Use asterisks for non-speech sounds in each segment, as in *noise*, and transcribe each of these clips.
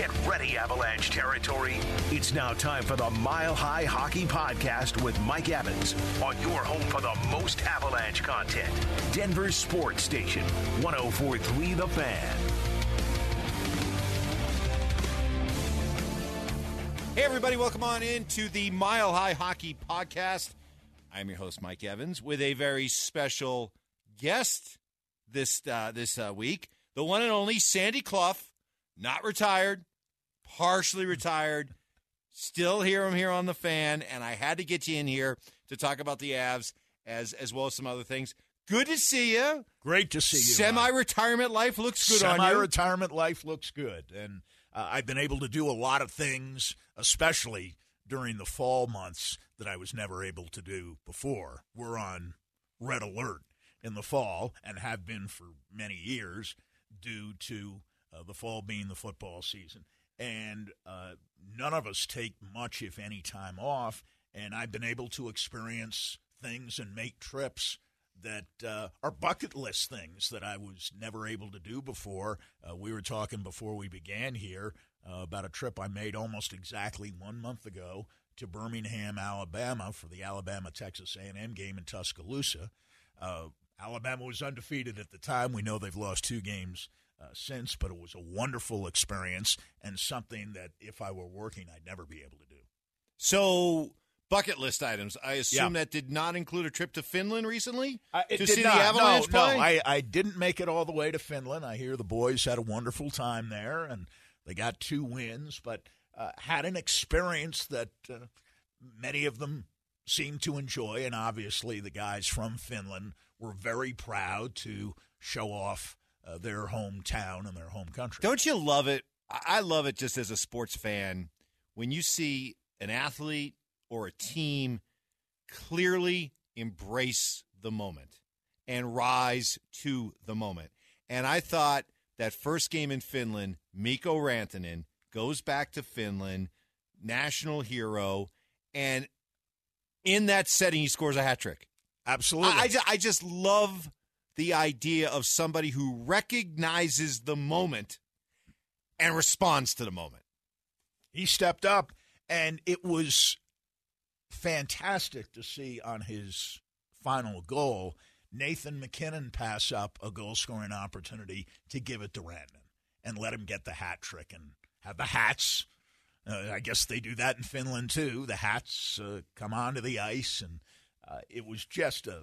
Get ready, Avalanche territory. It's now time for the Mile High Hockey Podcast with Mike Evans on your home for the most Avalanche content. Denver Sports Station, 1043 The Fan. Hey, everybody, welcome on into the Mile High Hockey Podcast. I'm your host, Mike Evans, with a very special guest this uh, this uh, week, the one and only Sandy Clough, not retired, partially retired, still hear him here on the fan, and I had to get you in here to talk about the Avs as as well as some other things. Good to see you. Great to see you. Semi-retirement life looks good on you. Semi-retirement life looks good, and uh, I've been able to do a lot of things, especially during the fall months that I was never able to do before. We're on red alert in the fall and have been for many years due to uh, the fall being the football season. And uh, none of us take much, if any, time off. And I've been able to experience things and make trips that uh, are bucket list things that I was never able to do before. Uh, we were talking before we began here uh, about a trip I made almost exactly one month ago to Birmingham, Alabama, for the Alabama Texas A&M game in Tuscaloosa. Uh, Alabama was undefeated at the time. We know they've lost two games uh, since, but it was a wonderful experience and something that if I were working, I'd never be able to do. So, bucket list items. I assume Yeah. that did not include a trip to Finland recently Uh, to see not. the Avalanche no, play. no, I, I didn't make it all the way to Finland. I hear the boys had a wonderful time there, and they got two wins, but uh, had an experience that uh, many of them seemed to enjoy. And obviously, the guys from Finland were very proud to show off uh, their hometown and their home country. Don't you love it? I love it just as a sports fan when you see an athlete or a team clearly embrace the moment and rise to the moment. And I thought that first game in Finland, Mikko Rantanen goes back to Finland, national hero, and in that setting, he scores a hat trick. Absolutely. I, I, I just love the idea of somebody who recognizes the moment and responds to the moment. he stepped up, and it was fantastic to see on his final goal Nathan MacKinnon pass up a goal scoring opportunity to give it to Rantanen and let him get the hat trick and have the hats. Uh, I guess they do that in Finland too. The hats uh, come onto the ice, and uh, it was just a,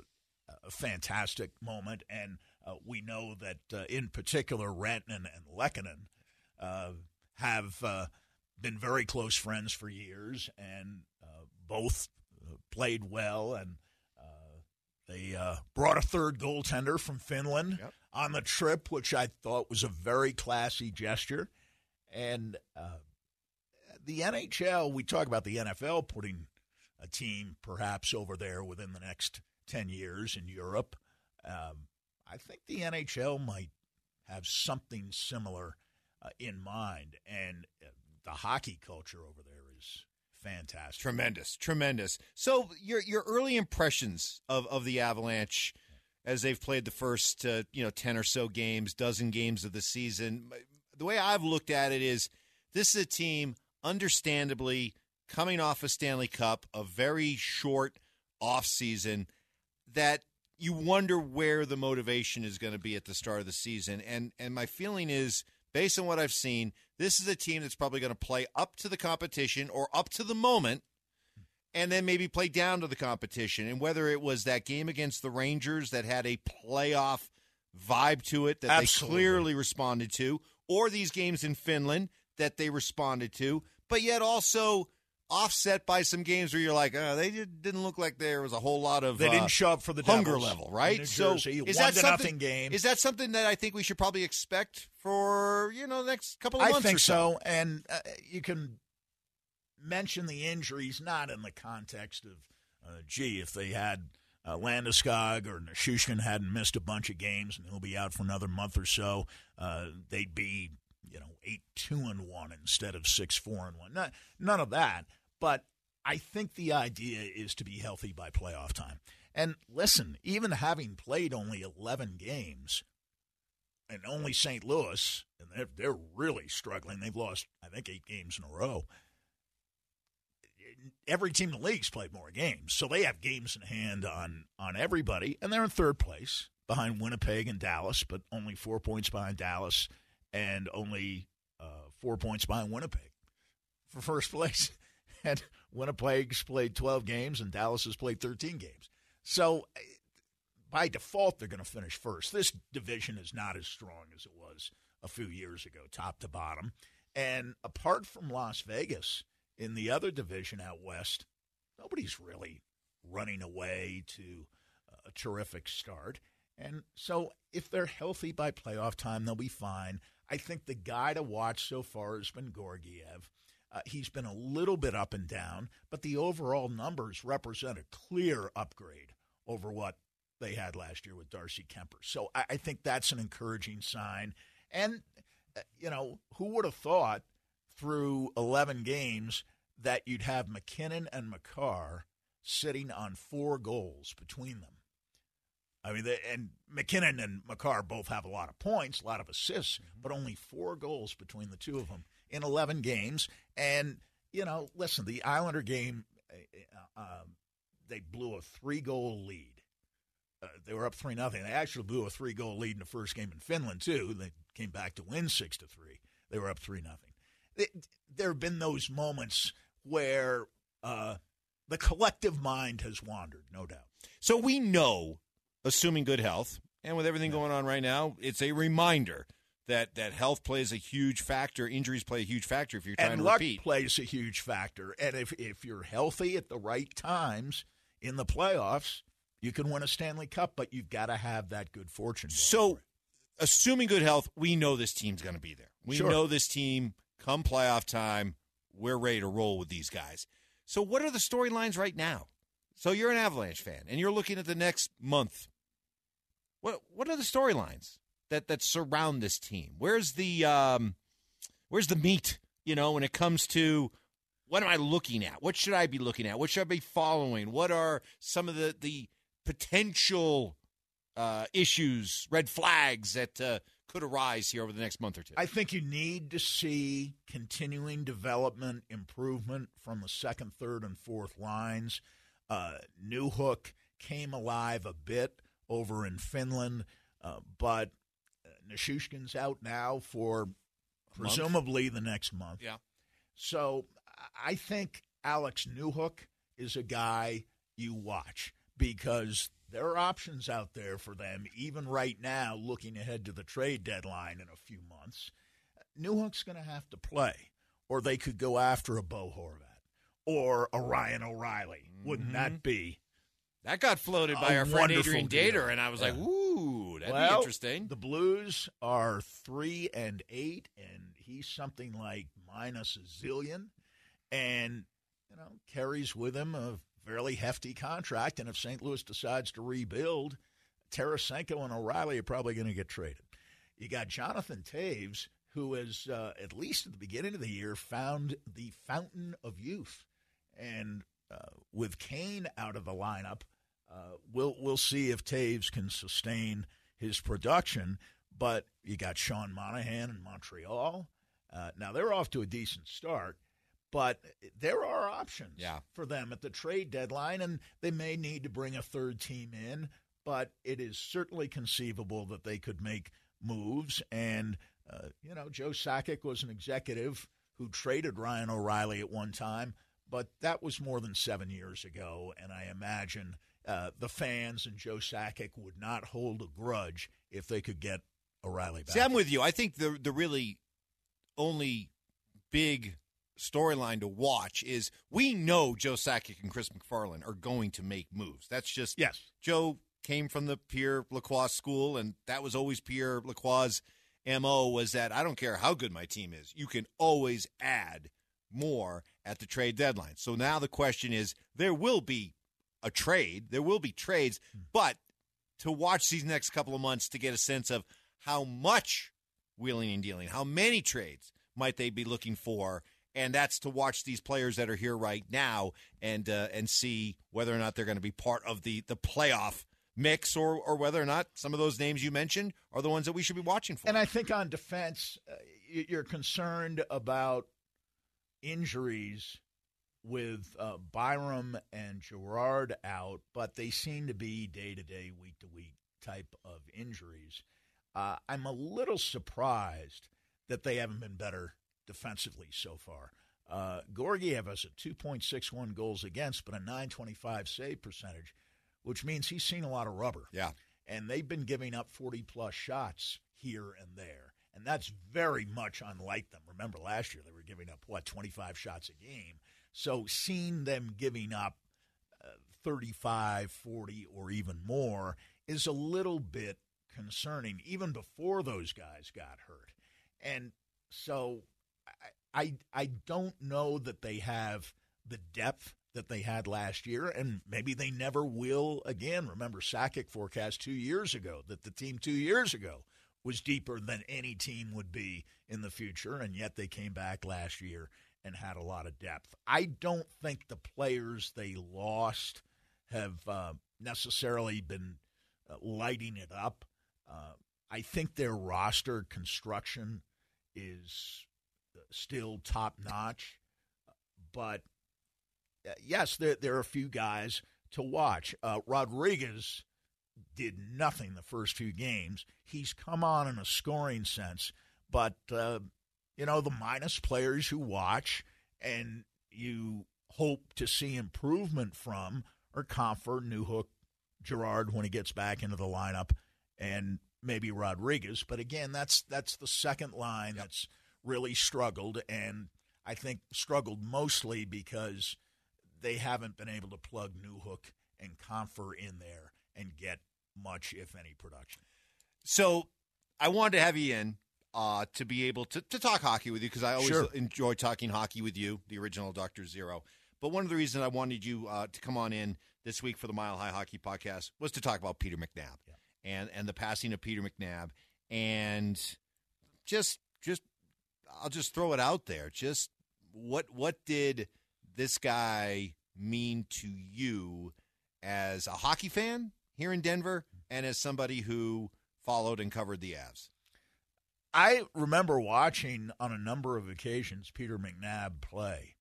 a fantastic moment. And uh, we know that, uh, in particular, Rantanen and Lehkonen uh, have uh, been very close friends for years, and uh, both uh, played well. And uh, they uh, brought a third goaltender from Finland Yep. on the trip, which I thought was a very classy gesture. And uh, the NHL, we talk about the NFL putting a team perhaps over there within the next 10 years in Europe. Um, I think the NHL might have something similar uh, in mind. And uh, the hockey culture over there is fantastic. Tremendous, tremendous. So your your early impressions of, of the Avalanche as they've played the first uh, you know ten or so games, dozen games of the season. The way I've looked at it is this is a team, understandably coming off a Stanley Cup, a very short off season that you wonder where the motivation is going to be at the start of the season. And and my feeling is based on what I've seen, this is a team that's probably going to play up to the competition or up to the moment and then maybe play down to the competition. And whether it was that game against the Rangers that had a playoff vibe to it that Absolutely. they clearly responded to, or these games in Finland that they responded to, but yet also offset by some games where you're like, oh, they did, didn't look like there was a whole lot of They uh, didn't show up for the hunger Devils level, right? So is that something, game. Is that something that I think we should probably expect for you know the next couple of I months? think or so. so. And uh, you can mention the injuries not in the context of, uh, gee, if they had uh, Landeskog or Nichushkin hadn't missed a bunch of games and he'll be out for another month or so, uh, they'd be you know eight two and one instead of six four and one. Not, none of that. But I think the idea is to be healthy by playoff time. And listen, even having played only eleven games, and only St. Louis, and they're, they're really struggling. They've lost, I think, eight games in a row. Every team in the league's played more games, so they have games in hand on on everybody, and they're in third place behind Winnipeg and Dallas, but only four points behind Dallas and only uh, four points behind Winnipeg for first *laughs* place. And Winnipeg's played 12 games, and Dallas has played 13 games. So by default, they're going to finish first. This division is not as strong as it was a few years ago, top to bottom. And apart from Las Vegas, in the other division out west, nobody's really running away to a terrific start. And so if they're healthy by playoff time, they'll be fine. I think the guy to watch so far has been Georgiev. Uh, he's been a little bit up and down, but the overall numbers represent a clear upgrade over what they had last year with Darcy Kuemper. So I, I think that's an encouraging sign. And, uh, you know, who would have thought through 11 games that you'd have MacKinnon and Makar sitting on four goals between them? I mean, they, and MacKinnon and Makar both have a lot of points, a lot of assists, mm-hmm. but only four goals between the two of them in 11 games. And, you know, listen, the Islander game, uh, um, they blew a three goal lead. Uh, they were up three nothing. They actually blew a three goal lead in the first game in Finland too. They came back to win six to three. They were up three nothing. There have been those moments where uh, the collective mind has wandered, no doubt. So we know, assuming good health, and with everything going on right now, it's a reminder that that health plays a huge factor. Injuries play a huge factor if you're trying and to luck repeat. plays a huge factor. And if if you're healthy at the right times in the playoffs, you can win a Stanley Cup. But you've got to have that good fortune. So, assuming good health, we know this team's going to be there. We sure. know this team come playoff time. We're ready to roll with these guys. So, what are the storylines right now? So, you're an Avalanche fan, and you're looking at the next month. What what are the storylines? that that surround this team? Where's the um, where's the meat? You know, when it comes to what am I looking at? What should I be looking at? What should I be following? What are some of the the potential uh, issues, red flags that uh, could arise here over the next month or two? I think you need to see continuing development, improvement from the second, third, and fourth lines. Uh, Newhook came alive a bit over in Finland, uh, but Nichushkin's out now for presumably the next month. Yeah. So I think Alex Newhook is a guy you watch because there are options out there for them, even right now, looking ahead to the trade deadline in a few months. Newhook's going to have to play, or they could go after a Bo Horvat or a Ryan O'Reilly. Wouldn't mm-hmm. that be? That got floated by our friend Adrian Dater, and I was yeah. like, ooh that'd well, be interesting. The Blues are three and eight, and he's something like minus a zillion, and you know carries with him a fairly hefty contract. And if St. Louis decides to rebuild, Tarasenko and O'Reilly are probably going to get traded. You got Jonathan Toews, who has uh, at least at the beginning of the year found the fountain of youth, and uh, with Kane out of the lineup. Uh, we'll we'll see if Toews can sustain his production. But you got Sean Monahan in Montreal. Uh, now they're off to a decent start, but there are options yeah. for them at the trade deadline, and they may need to bring a third team in. But it is certainly conceivable that they could make moves. And uh, you know, Joe Sakic was an executive who traded Ryan O'Reilly at one time, but that was more than seven years ago. And I imagine uh, the fans and Joe Sakic would not hold a grudge if they could get O'Reilly back. See, I'm with you. I think the the really only big storyline to watch is we know Joe Sakic and Chris MacFarland are going to make moves. That's just yes. Joe came from the Pierre Lacroix school, and that was always Pierre Lacroix's mo was that I don't care how good my team is, you can always add more at the trade deadline. So now the question is, there will be a trade. There will be trades, but to watch these next couple of months to get a sense of how much wheeling and dealing, how many trades might they be looking for, and that's to watch these players that are here right now and uh, and see whether or not they're going to be part of the the playoff mix or or whether or not some of those names you mentioned are the ones that we should be watching for. And I think on defense, uh, you're concerned about injuries with uh, Byram and Girard out, but they seem to be day to day, week to week type of injuries. Uh, I'm a little surprised that they haven't been better defensively so far. Uh, Georgiev has a 2.61 goals against, but a 925 save percentage, which means he's seen a lot of rubber. Yeah. And they've been giving up 40 plus shots here and there. And that's very much unlike them. Remember, last year they were giving up, what, 25 shots a game. So seeing them giving up uh, 35, 40, or even more is a little bit concerning, even before those guys got hurt. And so I, I, I don't know that they have the depth that they had last year, and maybe they never will again. Remember, Sakic forecast two years ago that the team two years ago was deeper than any team would be in the future, and yet they came back last year and had a lot of depth. I don't think the players they lost have uh, necessarily been uh, lighting it up. Uh, I think their roster construction is uh, still top notch, but uh, yes, there, there are a few guys to watch. Uh, Rodriguez did nothing the first few games. He's come on in a scoring sense, but you know, the minus players who watch and you hope to see improvement from are Compher, Newhook, Girard when he gets back into the lineup, and maybe Rodriguez. But again, that's that's the second line yep. that's really struggled, and I think struggled mostly because they haven't been able to plug Newhook and Compher in there and get much, if any, production. So I wanted to have you in uh, to be able to, to talk hockey with you because I always sure. enjoy talking hockey with you, the original Doctor Zero. But one of the reasons I wanted you uh, to come on in this week for the Mile High Hockey Podcast was to talk about Peter McNab yeah. and and the passing of Peter McNab. and just just I'll just throw it out there. Just what what did this guy mean to you as a hockey fan here in Denver and as somebody who followed and covered the Avs? I remember watching on a number of occasions Peter McNab play.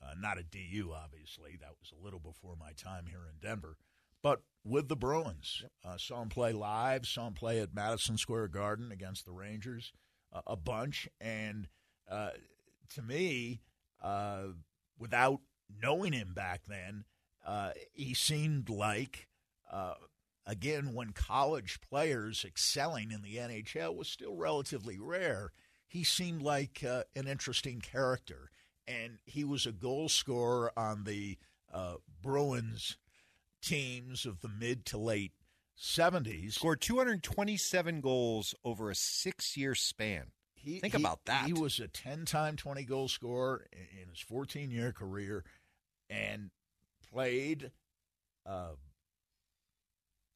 Uh, not at DU, obviously. That was a little before my time here in Denver. But with the Bruins. Uh, saw him play live, saw him play at Madison Square Garden against the Rangers uh, a bunch. And uh, to me, uh, without knowing him back then, uh, he seemed like again, when college players excelling in the NHL was still relatively rare, he seemed like uh, an interesting character. And he was a goal scorer on the uh, Bruins teams of the mid to late 70s. Scored 227 goals over a six year span. He, Think he, about that. He was a 10 time 20 goal scorer in his 14 year career and played. Uh,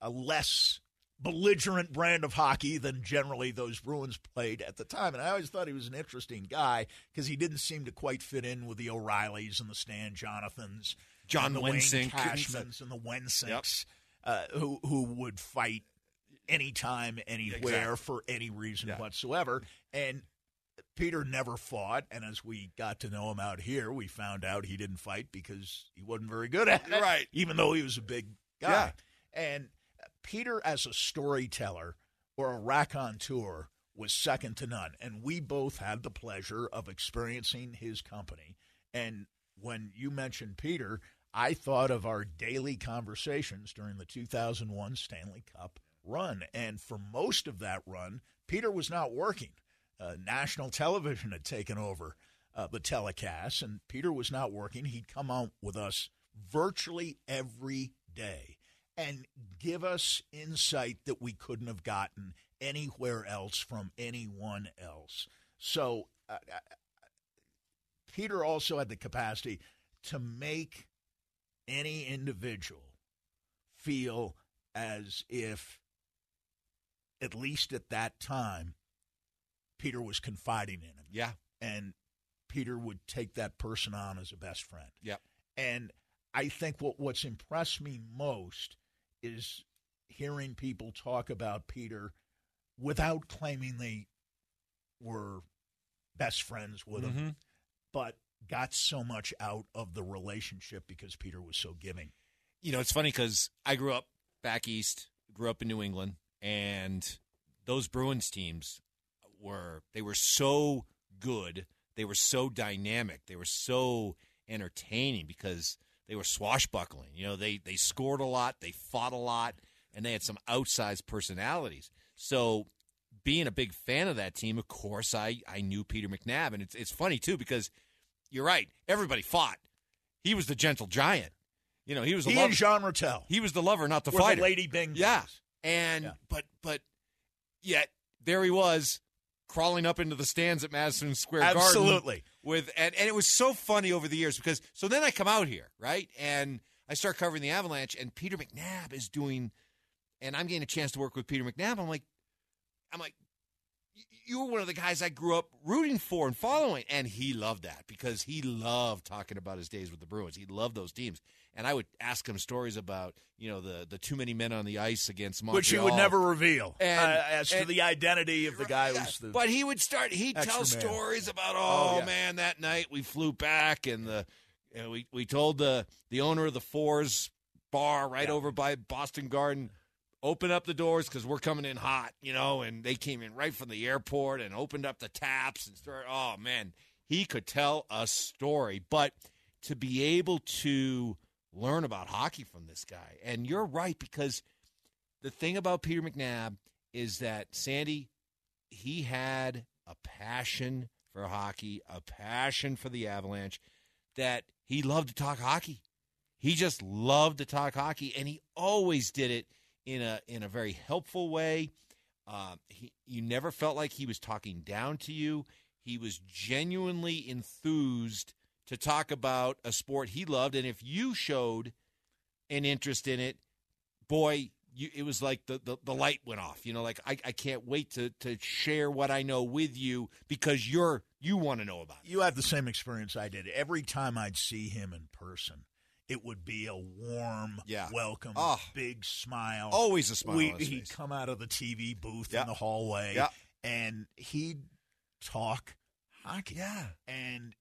a less belligerent brand of hockey than generally those Bruins played at the time. And I always thought he was an interesting guy because he didn't seem to quite fit in with the O'Reillys and the Stan Jonathans, John the Wensink, Cashmans and the Wensinks, yep. uh, who who would fight anytime, anywhere exactly. for any reason yeah. whatsoever. And Peter never fought, and as we got to know him out here, we found out he didn't fight because he wasn't very good at it. Right. Even though he was a big guy. Yeah. And Peter as a storyteller or a raconteur was second to none. And we both had the pleasure of experiencing his company. And when you mentioned Peter, I thought of our daily conversations during the 2001 Stanley Cup run. And for most of that run, Peter was not working. Uh, national television had taken over uh, the telecast, and Peter was not working. He'd come out with us virtually every day and give us insight that we couldn't have gotten anywhere else from anyone else. So, uh, uh, Peter also had the capacity to make any individual feel as if, at least at that time, Peter was confiding in him. Yeah. And Peter would take that person on as a best friend. Yep. And I think what, what's impressed me most is hearing people talk about Peter without claiming they were best friends with him, Mm-hmm. but got so much out of the relationship because Peter was so giving. you know, it's funny because I grew up back east, grew up in New England, and those Bruins teams were they were so good, they were so dynamic, they were so entertaining because they were swashbuckling. You know, they they scored a lot, they fought a lot, and they had some outsized personalities. So being a big fan of that team, of course, I I knew Peter McNab, and it's it's funny too because you're right, everybody fought. He was the gentle giant. You know, he was a He lover. and Jean Ratelle He was the lover, not the were fighter. the Lady Byng. yeah, and Yeah. but but yet there he was crawling up into the stands at Madison Square Garden. Absolutely. With and, and it was so funny over the years because so then I come out here right and I start covering the Avalanche and Peter McNab is doing and I'm getting a chance to work with Peter McNab. I'm like I'm like you were one of the guys I grew up rooting for and following. And he loved that because he loved talking about his days with the Bruins. He loved those teams. And I would ask him stories about, you know, the the too many men on the ice against Montreal. Which he would never reveal And- uh, as to the identity of the guy Yeah, who's the. but he would start. He'd tell man. stories about, Oh, oh, yeah. man, that night we flew back and the know, we we told the the owner of the Fours bar right Yeah. over by Boston Garden, open up the doors because we're coming in hot, you know. And they came in right from the airport and opened up the taps and started. Oh man, he could tell a story, but to be able to learn about hockey from this guy, and you're right because the thing about Peter McNab is that Sandy, he had a passion for hockey, a passion for the Avalanche, that he loved to talk hockey. He just loved to talk hockey, and he always did it in a in a very helpful way. Uh, he, you never felt like he was talking down to you. He was genuinely enthused to talk about a sport he loved, and if you showed an interest in it, boy, you, it was like the, the, the light went off. You know, like I, I can't wait to to share what I know with you because you're you want to know about it. you have the same experience I did. Every time I'd see him in person, it would be a warm Yeah. welcome, Oh. big smile. Always a smile we, he'd face. come out of the TV booth Yeah. in the hallway, Yeah. and he'd talk hockey. Yeah. and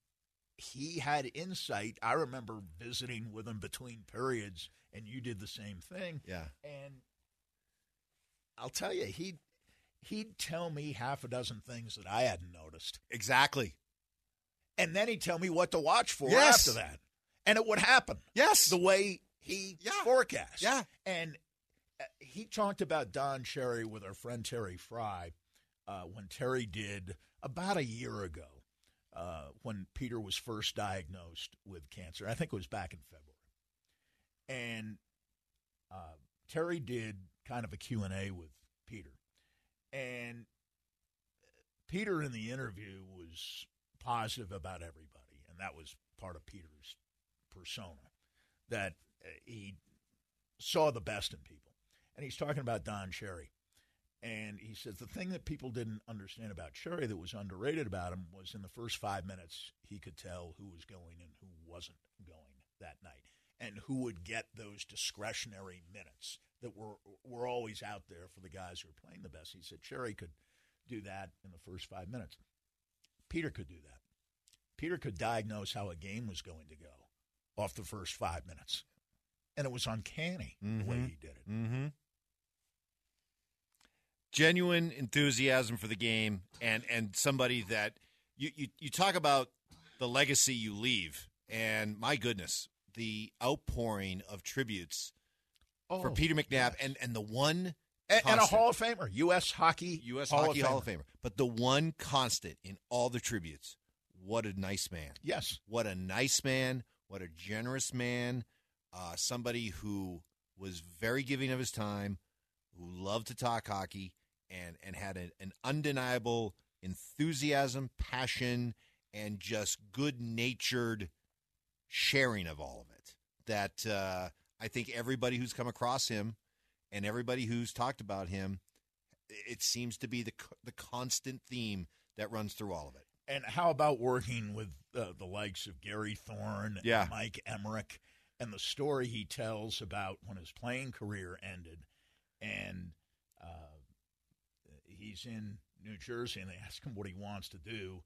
he had insight. I remember visiting with him between periods, and you did the same thing. Yeah. And I'll tell you, he'd he'd tell me half a dozen things that I hadn't noticed, Exactly. and then he'd tell me what to watch for Yes. after that, and it would happen Yes. the way he Yeah. forecast. Yeah. And uh, he talked about Don Cherry with our friend Terry Frei uh, when Terry did about a year ago uh, when Peter was first diagnosed with cancer. I think it was back in February. And uh, Terry did kind of a Q&A with Peter. And Peter in the interview was positive about everybody, and that was part of Peter's persona that uh, he saw the best in people. And he's talking about Don Cherry. And he says the thing that people didn't understand about Cherry that was underrated about him was in the first five minutes, he could tell who was going and who wasn't going that night and who would get those discretionary minutes that were, were always out there for the guys who are playing the best. He said Cherry could do that in the first five minutes. Peter could do that. Peter could diagnose how a game was going to go off the first five minutes. And it was uncanny the way Mhm. he did it. Mm-hmm. Genuine enthusiasm for the game, and and somebody that you, you you talk about the legacy you leave, and my goodness, the outpouring of tributes for Oh, Peter McNab, and and the one And, and a Hall of Famer, U.S. Hockey, U.S. Hall Hockey of Hall of Famer. Famer, but the one constant in all the tributes, what a nice man. Yes, What a nice man. What a generous man. Uh, somebody who was very giving of his time, who loved to talk hockey, and, and had an, an undeniable enthusiasm, passion, and just good natured sharing of all of it. That uh, I think everybody who's come across him and everybody who's talked about him, it seems to be the, the constant theme that runs through all of it. And how about working with uh, the likes of Gary Thorne, Yeah. and Mike Emrick, and the story he tells about when his playing career ended, and uh, he's in New Jersey, and they ask him what he wants to do.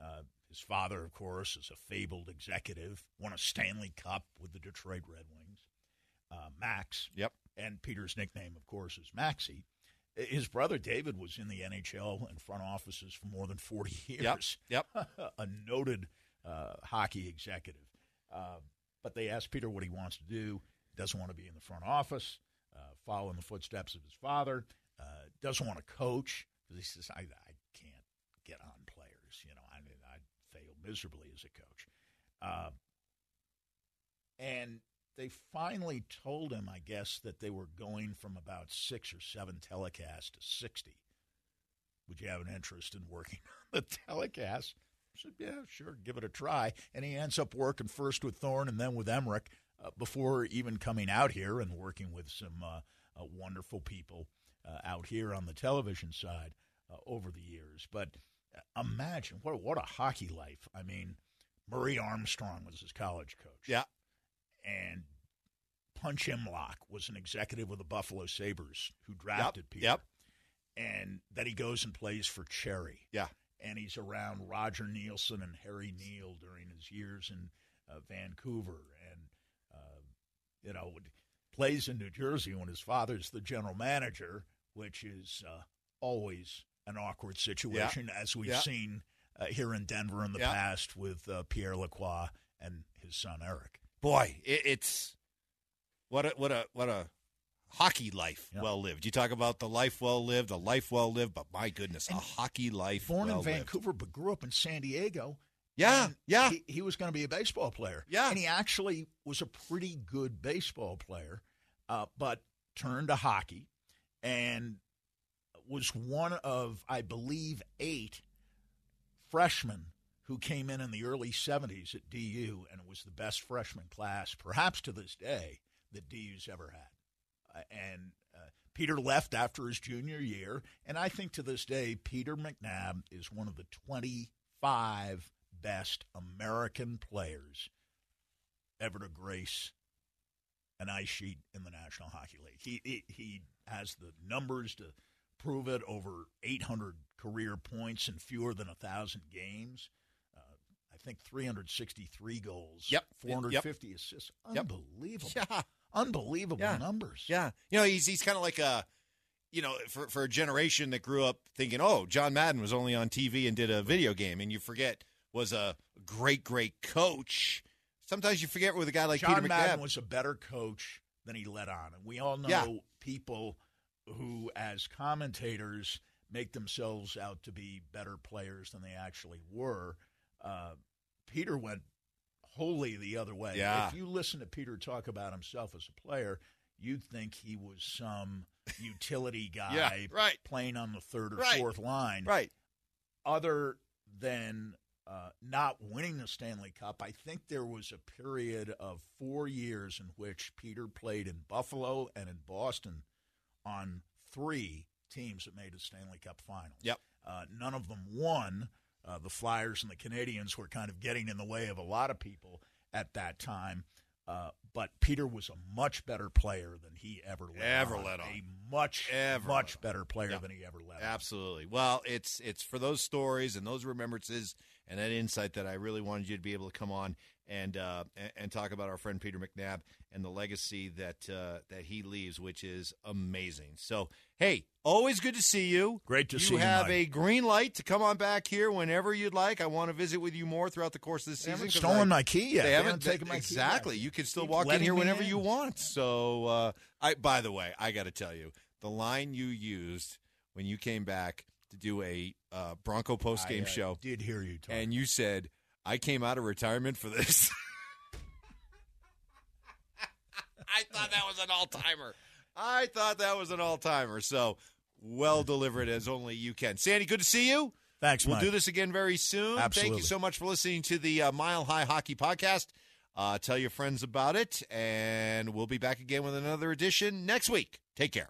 Uh, his father, of course, is a fabled executive, won a Stanley Cup with the Detroit Red Wings. Uh, Max. Yep. And Peter's nickname, of course, is Maxie. His brother David was in the NHL and front offices for more than 40 *laughs* years. Yep. Yep. *laughs* a noted uh, hockey executive. Uh, but they asked Peter what he wants to do. Doesn't want to be in the front office, uh, follow in the footsteps of his father. Uh, doesn't want to coach because he says, I, I can't get on players. You know, I mean, I failed miserably as a coach. Uh, and they finally told him, I guess, that they were going from about six or seven telecasts to 60. Would you have an interest in working *laughs* on the telecast? I said, yeah, sure, give it a try. And he ends up working first with Thorne and then with Emrick uh, before even coming out here and working with some uh, uh, wonderful people uh, out here on the television side uh, over the years. But imagine what what a hockey life. I mean, Murray Armstrong was his college coach. Yeah. And Punch Imlach was an executive with the Buffalo Sabres who drafted Yep, Peter. yep. And then he goes and plays for Cherry Yeah. and he's around Roger Neilson and Harry Neale during his years in uh, Vancouver, and uh, you know plays in New Jersey when his father's the general manager, which is uh, always an awkward situation, as we've Yeah. seen uh, here in Denver in the Yeah. past with uh, Pierre Lacroix and his son Eric. Boy, it, it's what a what a what a hockey life Yeah. well lived. You talk about the life well lived, a life well lived, but my goodness, a hockey life Born well in lived. Vancouver, but grew up in San Diego. Yeah, And yeah. He, he was going to be a baseball player. Yeah. And he actually was a pretty good baseball player, uh, but turned to hockey and was one of, I believe, eight freshmen who came in in the early 70s at DU, and was the best freshman class, perhaps to this day, that DU's ever had. Uh, and uh, Peter left after his junior year, and I think to this day, Peter McNab is one of the 25 best American players ever to grace an ice sheet in the National Hockey League. He, he, he has the numbers to prove it over 800 career points in fewer than 1,000 games. Uh, I think 363 goals. Yep. 450 assists. Yep. Unbelievable. *laughs* Yeah. Unbelievable Yeah. numbers. Yeah, you know he's he's kind of like a, you know, for for a generation that grew up thinking, oh, John Madden was only on TV and did a video game, and you forget was a great great coach. Sometimes you forget with a guy like John Peter Madden McNab. was a better coach than he let on. And we all know Yeah. people who, as commentators, make themselves out to be better players than they actually were. Uh, Peter went wholly the other way. Yeah. If you listen to Peter talk about himself as a player, you'd think he was some utility *laughs* guy Yeah, right. playing on the third or Right. fourth line right. other than uh, not winning the Stanley Cup, I think there was a period of four years in which Peter played in Buffalo and in Boston on three teams that made the Stanley Cup Finals. Yep. Uh, none of them won. Uh, the Flyers and the Canadiens were kind of getting in the way of a lot of people at that time. Uh, but Peter was a much better player than he ever let Ever on. let on. A much, Ever much better player Yeah. than he ever let on. Absolutely. Well, it's it's for those stories and those remembrances and that insight that I really wanted you to be able to come on and uh, and, talk about our friend Peter McNab and the legacy that uh, that he leaves, which is amazing. So, hey, always good to see you. Great to you see you, have Mike. a green light to come on back here whenever you'd like. I want to visit with you more throughout the course of the They season. haven't 'cause stolen I- my key yet. They haven't taken my key exactly. You can still Keep walk in here whenever in. you want. So, uh, I by the way, I got to tell you, the line you used when you came back to do a uh, Bronco post game uh, show, Did hear you talk. and you said, "I came out of retirement for this." *laughs* I thought that was an all timer. I thought that was an all timer. So well delivered as only you can. Sandy, good to see you. Thanks, We'll Mike. do this again very soon. Thank Absolutely. you so much for listening to the uh, Mile High Hockey Podcast. Uh, tell your friends about it, and we'll be back again with another edition next week. Take care.